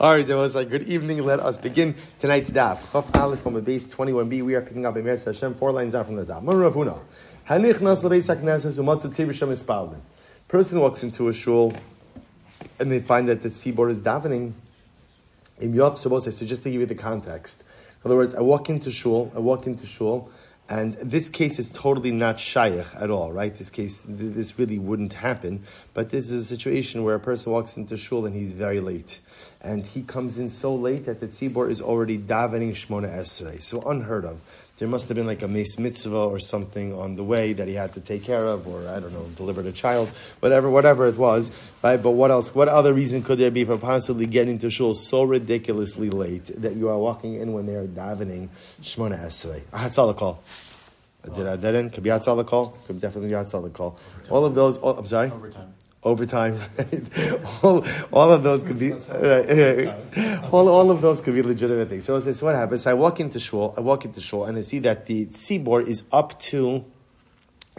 All right, there was like good evening. Let us begin tonight's daf. Chaf Aleph from the base 21b. We are picking up a Meretz Hashem, four lines out from the daf. Rav Huna. Hanich nas lebeis umatzat tzibur shem Person walks into a shul and they find that the tzibor is davening. Im yov so just to give you the context. In other words, I walk into shul, I walk into shul, and this case is totally not shaykh at all, right? This case, this really wouldn't happen. But this is a situation where a person walks into shul and he's very late. And he comes in so late that the tzibor is already davening Shmona Esrei. So unheard of there must have been like a mace mitzvah or something on the way that he had to take care of, or I don't know, delivered a child, whatever, whatever it was, right? But what else? What other reason could there be for possibly getting to shul so ridiculously late that you are walking in when they are davening Shmona Esrei? Ah, Hatzalah call. Did I that in? Could be outside the call. Could definitely be outside the call. All of those. All, I'm sorry. Overtime overtime, right? all, all of those could be right, all, all of those could be legitimate things. So, so what happens? I walk into shul, I walk into shul, and I see that the tzibor is up to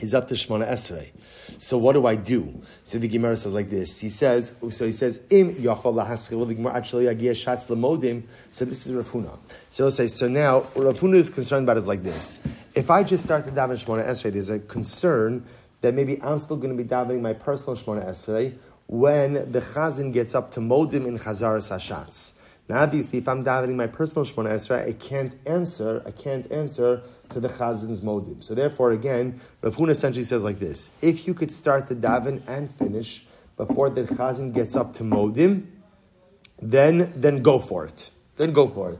is up to Shmona Esrei. So what do I do? So the Gemara says like this. He says, so he says, Im yachol lahaschil, the Gemara actually agia shatz lemodim. So this is Rav Huna. So he'll say, so now, what Rav Huna is concerned about is like this. If I just start to daven Shmona Esrei, there's a concern that maybe I'm still going to be davening my personal Shemona Esrei when the Chazan gets up to Modim in Chazaras Hashatz. Now, obviously, if I'm davening my personal Shemona Esrei, I can't answer, I can't answer to the Chazan's Modim. So therefore, again, Rav Huna essentially says like this, if you could start the daven and finish before the Chazan gets up to Modim, then, then go for it. Then go for it.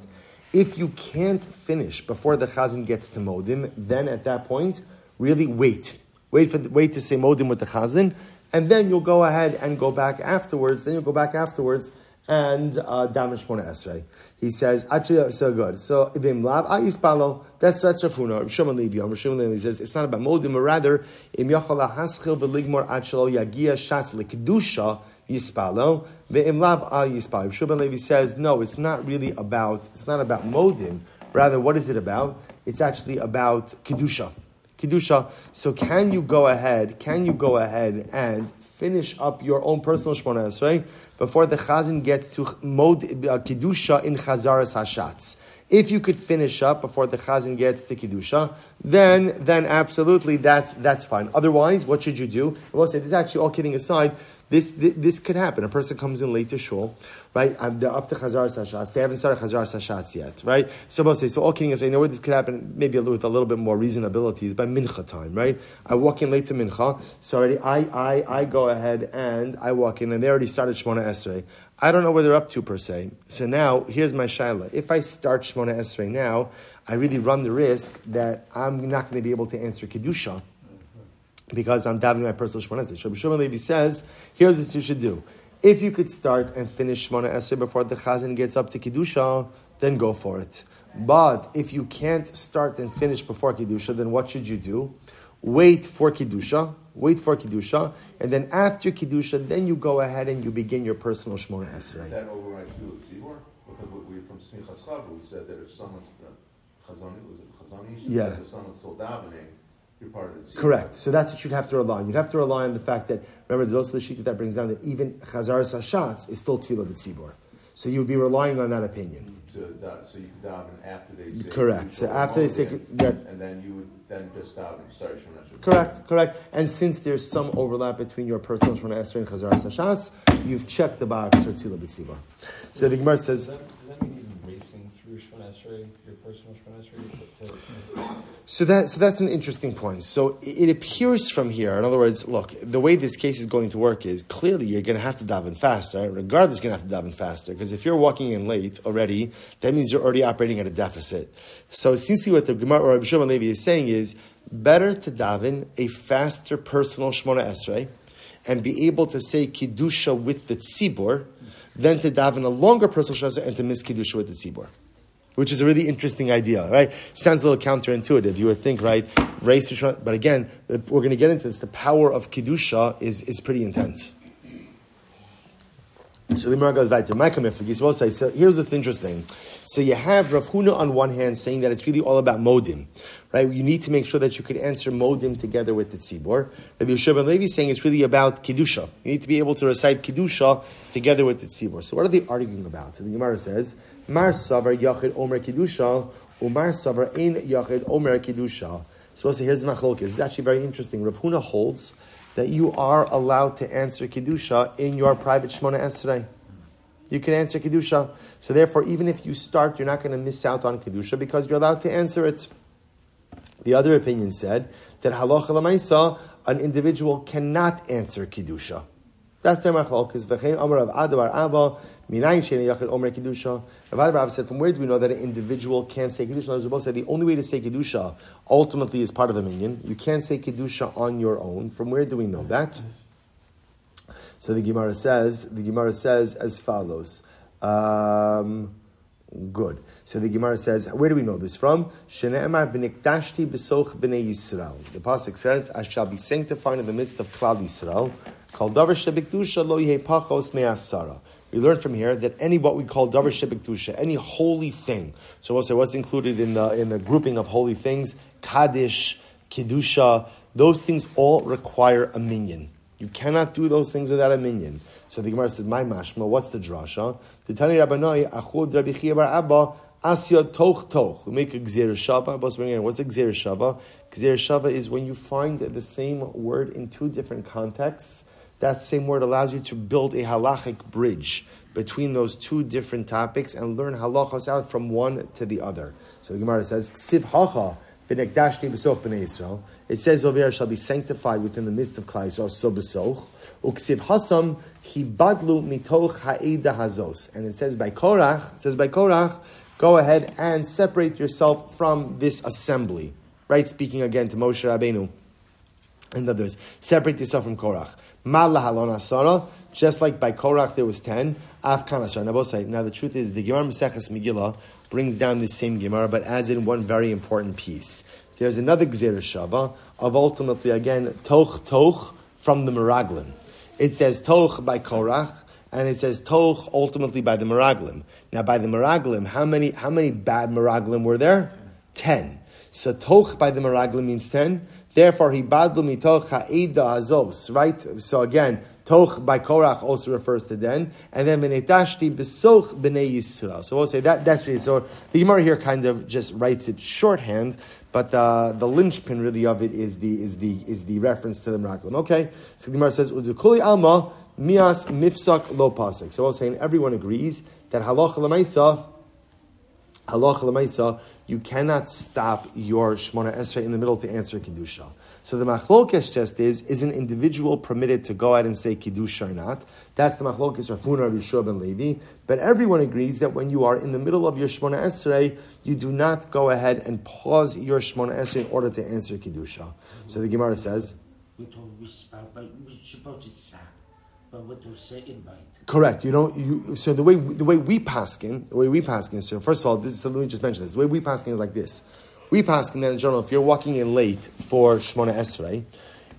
If you can't finish before the Chazan gets to Modim, then at that point, really wait Wait for the, wait to say modim with the chazan, and then you'll go ahead and go back afterwards. Then you'll go back afterwards and uh, damish mona esrei. He says actually so good. So ivim lav ayispalo. That's that's Rav Huna. Rishon Levi. Rishon Levi says it's not about modim, but rather im yachal haschil v'ligmor achalo yagia shatz lekdusha yispalo ve'im lav ayispalo. Rishon Levi says no, it's not really about it's not about modim. Rather, what is it about? It's actually about kedusha. Kedusha. So can you go ahead, can you go ahead and finish up your own personal Shmona Esrei before the Chazan gets to Mod uh, Kedusha in Chazaras Hashatz? If you could finish up before the Chazan gets to Kedusha, then, then absolutely that's, that's fine. Otherwise, what should you do? I will say, this is actually all kidding aside. This, this, this could happen. A person comes in late to shul, right? they're up to Chazaras Hashatz. They haven't started Chazaras Hashatz yet, right? So I'll say, so all kidding aside, know where this could happen? Maybe a little, with a little bit more reasonability is by Mincha time, right? I walk in late to Mincha, so already I, I, I go ahead and I walk in and they already started Shmona Esrei. I don't know where they're up to per se. So now, here's my shaila. If I start Shmona Esrei now, I really run the risk that I'm not going to be able to answer Kedusha because I'm davening my personal Shemona Esrei. Shimon Levi says, here's what you should do. If you could start and finish Shemona Esrei before the Chazan gets up to Kiddusha, then go for it. But if you can't start and finish before Kiddusha, then what should you do? Wait for Kiddusha, wait for Kiddusha, and then after Kiddusha, then you go ahead and you begin your personal Shemona Esrei. That overrides you Tzibor? Because we're from Smichas we said that if someone's, Chazani, was it Chazani? Yeah. If someone's still davening, Correct. So that's what you'd have to rely on. You'd have to rely on the fact that, remember, there's also the sheet that that brings down that even Chazaras Hashatz is still Tefillah B'tzibor. So you would be relying on that opinion. So, so you could daven after they say Correct. So after they say, yeah. and then you would then just daven. Sorry, Correct, correct. And since there's some overlap between your personal Shemona Esrei and Chazaras Hashatz, you've checked the box for Tefillah B'tzibor. So the Gemara says. Does that, does that mean even your personal? So that so that's an interesting point. So it appears from here. In other words, look, the way this case is going to work is clearly you're going to have to daven faster. Right? Regardless, you're going to have to daven faster because if you're walking in late already, that means you're already operating at a deficit. So essentially, what the Gemara or Rabbi Levi is saying is better to daven a faster personal Shmona Esrei and be able to say kiddusha with the tzibor than to daven a longer personal Shmona and to miss kiddusha with the tzibor which is a really interesting idea, right? Sounds a little counterintuitive. You would think, right, race, but again, we're going to get into this. The power of Kedusha is, is pretty intense. So the Gemara goes back to Maikamifagis. So here's what's interesting. So you have Rav Huna on one hand saying that it's really all about modim, right? You need to make sure that you could answer modim together with the tzibor. Rabbi Yeshua ben Levi saying it's really about kedusha. You need to be able to recite kedusha together with the tzibor. So what are they arguing about? So the Gemara says, Mar savar yachid omer kedusha, umar savar ein yachid omer kedusha. So here's the machlokes. This is actually very interesting. Rav Huna holds that you are allowed to answer Kedusha in your private Shemona Esrei. You can answer Kedusha. So therefore, even if you start, you're not going to miss out on Kedusha because you're allowed to answer it. The other opinion said that halacha lamaisa, an individual cannot answer Kedusha. That's their machlokes. V'chein Amar of Adavar Ava minayin sheni yachid Omer Kedusha. Rav Adavar said, from where do we know that an individual can't say Kedusha? Rabbi said the only way to say Kedusha ultimately is part of the minyan. You can't say Kedusha on your own. From where do we know that? So the Gemara says, the Gemara says as follows. Um, good. So the Gemara says, where do we know this from? Shene'emar v'nikdashti b'soch b'nei Yisrael. The pasuk says, I shall be sanctified in the midst of Klal Yisrael. Called davar shebikdusha lo pachos me'asara. We learn from here that any what we call davar shebikdusha, any holy thing. So we'll say what's included in the in the grouping of holy things: kaddish, kedusha. Those things all require a minyan. You cannot do those things without a minyan. So the Gemara says, "My mashma, what's the drasha?" The Tani Rabbanoi Achud Rabbi Chiya Bar Abba Asya Toch Toch. We make a Gzer Shava. What's a Gzer Shava? Gzer Shava is when you find the same word in two different contexts that same word allows you to build a halachic bridge between those two different topics and learn halachas out from one to the other. So the Gemara says, Ksiv hacha v'nekdashni b'soch b'nei Yisrael. It says over here, shall be sanctified within the midst of Klal Yisrael, so b'soch. Uksiv hasam hibadlu mitoch ha'eda hazos. And it says by Korach, it says by Korach, go ahead and separate yourself from this assembly. Right? Speaking again to Moshe Rabbeinu and others. Separate yourself from Korach. Just like by Korach there was 10, Afkan Asara. Now, the truth is, the Gemara Maseches Megillah brings down the same Gemara, but adds in one very important piece. There's another Gzera Shava of ultimately, again, Toch Toch from the Meraglim. It says Toch by Korach, and it says Toch ultimately by the Meraglim. Now, by the Meraglim, how many, how many bad Meraglim were there? Ten. So Toch by the Meraglim means ten. Therefore, he badlu mitoch ha'eda azos, right? So again, toch by Korach also refers to den, and then v'netashti besoch b'nei Yisrael. So we'll say that that's really, so the Gemara here kind of just writes it shorthand, but uh, the linchpin really of it is the is the is the reference to the Meraglim. Okay, so the Gemara says udukuli alma mias mifsak lo pasik. So we're saying everyone agrees that halacha lemaisa, halacha lemaisa you cannot stop your Shmona Esrei in the middle to answer Kiddusha. So the machlokes just is, is an individual permitted to go out and say Kiddusha or not? That's the machlokes Rav Huna Rabbi Yeshua ben Levi. But everyone agrees that when you are in the middle of your Shmona Esrei, you do not go ahead and pause your Shmona Esrei in order to answer Kiddusha. So the Gemara says, but what to say invite. Correct. You don't. You so the way the way we paskin, the way we paskin. So first of all, this. So let me just mention this. The way we paskin is like this. We paskin that in general, if you're walking in late for Shmona Esrei,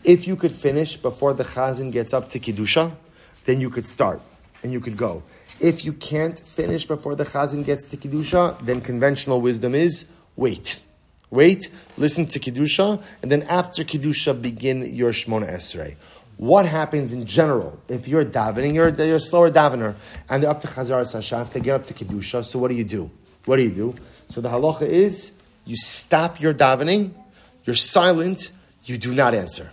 if you could finish before the chazan gets up to kiddusha, then you could start and you could go. If you can't finish before the chazan gets to kiddusha, then conventional wisdom is wait. Wait, listen to Kiddusha, and then after Kiddusha, begin your Shmona Esrei what happens in general if you're davening, you're, you're a slower davener, and they're up to Chazaras Hashatz, they get up to Kedusha, so what do you do? What do you do? So the halacha is you stop your davening, you're silent, you do not answer.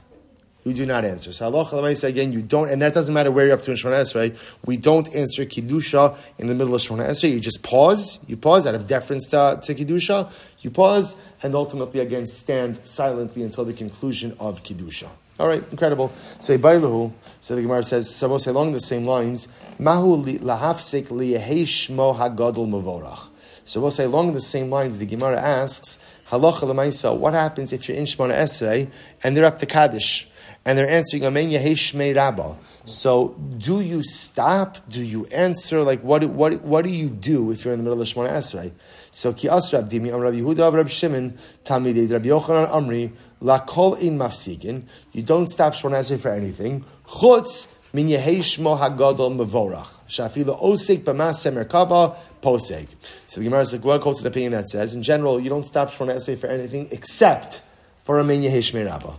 You do not answer. So halacha, say again, you don't, and that doesn't matter where you're up to in Shemona Esrei. We don't answer Kiddusha in the middle of Shemona Esrei. You just pause, you pause out of deference to, to Kiddusha, you pause, and ultimately again stand silently until the conclusion of Kiddusha. All right, incredible. So Bailahu, so the Gemara says, so say along the same lines, Mahu lahafsik liyeheshmo hagadol mavorach. So we'll say along the same lines, the Gemara asks, Halacha lemaisa, what happens if you're in Shmona Esrei and they're up to Kaddish and they're answering Amen Yehei Rabba? So do you stop? Do you answer? Like what, what, what do you do if you're in the middle of Shmona Esrei? So ki asra dimi am Rabbi Yehuda Rabbi Shimon tamidei Rabbi Yochanan Amri lakol in mafsikin. You don't stop Shmona Esrei for anything. Chutz min Yehei Shmo Hagadol Mevorach. Shafila osik b'maseh merkava poseg. So the Gemara is like, what quotes an opinion that says, in general, you don't stop Shmona Esrei for anything except for a Menya Heshmei Rabbah.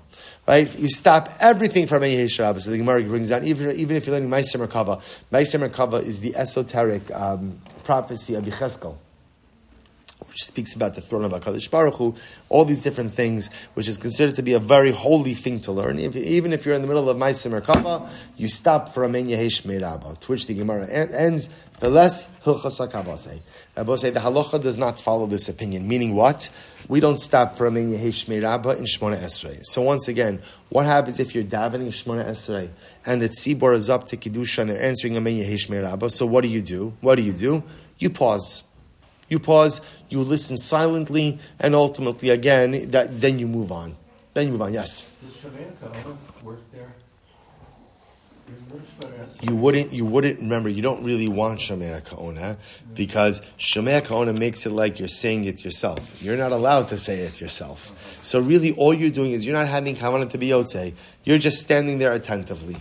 Right? You stop everything from any Rabbah. So the Gemara brings down, even, even if you're learning Meiser Merkava, Meiser Merkava is the esoteric um, prophecy of Yecheskel speaks about the throne of HaKadosh Baruch Hu, all these different things, which is considered to be a very holy thing to learn. If, even if you're in the middle of Maisim Merkava, you stop for a Men Yehesh Meirabah, to which the Gemara ends, the less Hilchas HaKavasei. Rabbi say the halacha does not follow this opinion, meaning what? We don't stop for a Men Yehesh Meirabah in Shmona Esrei. So once again, what happens if you're davening Shmona Esrei and the tzibor is up to Kiddusha and they're answering a Men Yehesh Meirabah? So what do you do? What do you do? You pause. You pause, you listen silently, and ultimately, again, that, then you move on. Then you move on, yes? Does Shemaya work there? You wouldn't, you wouldn't, remember, you don't really want Shemaya Kaona because Shemaya Kaona makes it like you're saying it yourself. You're not allowed to say it yourself. So really all you're doing is you're not having Kavanah to be Yotzei. You're just standing there attentively.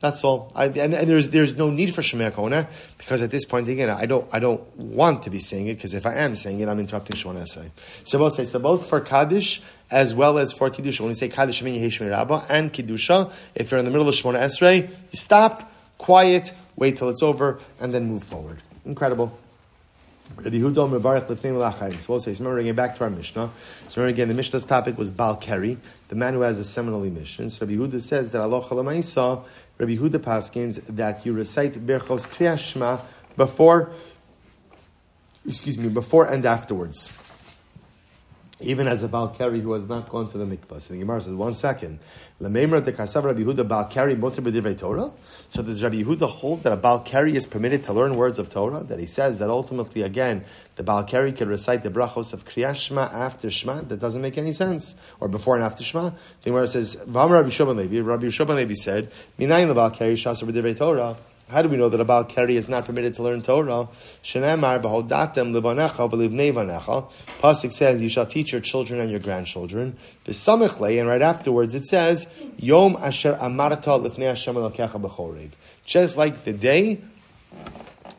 That's all. I, and, and, there's there's no need for Shemaya Kona because at this point again I don't I don't want to be saying it because if I am saying it I'm interrupting Shemona Esrei. So both say so both for Kaddish as well as for Kiddusha. When you say Kaddish Yeheshmi Rabbah and Kiddusha, if you're in the middle of Shemona Esrei, you stop, quiet, wait till it's over, and then move forward. Incredible. So we'll say, so remember again back to our Mishnah. So remember again, the Mishnah's topic was Bal Keri, the man who has a seminal emission. So Rabbi Huda says that halacha lemaisa Rabbi Huda Paskins that you recite Berchos Kriyashma before, excuse me, before and afterwards. Even as a Balkari who has not gone to the mikvah. So the Gemara says, one second. Lemeimer de Kasav Rabbi Huda Balkari Motre B'divrei Torah. So does Rabbi Yehuda hold that a Balkari is permitted to learn words of Torah? That he says that ultimately, again, the Balkari can recite the brachos of Kriyashma after Shema? That doesn't make any sense. Or before and after Shema? The Gemara says, Vam Rabbi Shoban Levi, Rabbi Shoban Levi said, Minayin the Balkari Shasa B'divrei Torah. How do we know that a Baal Keri is not permitted to learn Torah? Shenemar. Pasuk says, you shall teach your children and your grandchildren. And right afterwards it says, Yom asher amarta. Just like the day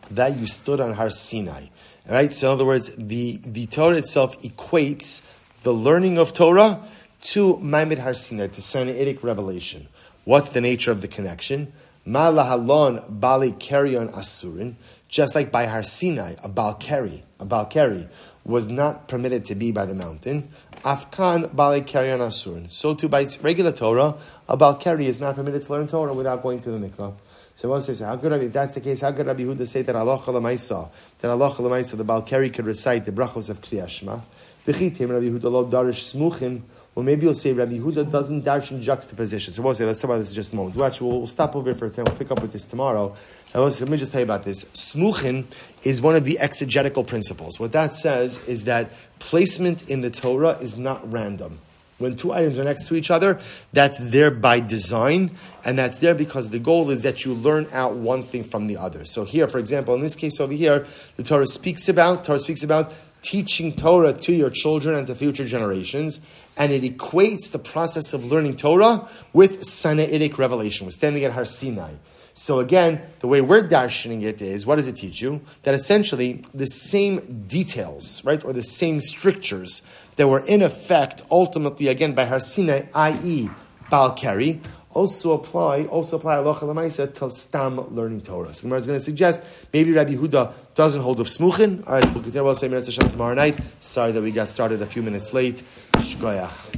that you stood on Har Sinai. Right? So in other words, the, the Torah itself equates the learning of Torah to Maamad Har Sinai, the Sinaitic revelation. What's the nature of the connection? Malahalon bali on asurin, just like by Har Sinai, a balkari, a balkari was not permitted to be by the mountain. Afkan bali on asurin. So too by regular Torah, a balkari is not permitted to learn Torah without going to the mikvah. So one says, how could Rabbi, if that's the case, how could Rabbi Huda say that halacha lemaisa, that halacha lemaisa, the Balkari could recite the brachos of Kriyashma? V'chitim Rabbi Huda lo darish smuchim, well, maybe you'll say Rabbi Huda doesn't darshan juxtaposition. So we'll say, let's talk about this in just a moment. We'll, actually, we'll, we'll stop over for a time. We'll pick up with this tomorrow. let me just tell you about this. Smuchin is one of the exegetical principles. What that says is that placement in the Torah is not random. When two items are next to each other, that's there by design, and that's there because the goal is that you learn out one thing from the other. So here, for example, in this case over here, the Torah speaks about Torah speaks about teaching Torah to your children and to future generations, and it equates the process of learning Torah with Sinaitic revelation. We're standing at Har Sinai. So again, the way we're darshaning it is, what does it teach you? That essentially the same details, right, or the same strictures that were in effect ultimately again by Har Sinai, i.e., Balkari, also apply also apply halacha lemaisa to stam learning Torah. So Gemara is going to suggest maybe Rabbi Huda doesn't hold of smuchin. All right, we'll continue. We'll say tomorrow night. Sorry that we got started a few minutes late. Shkoyach.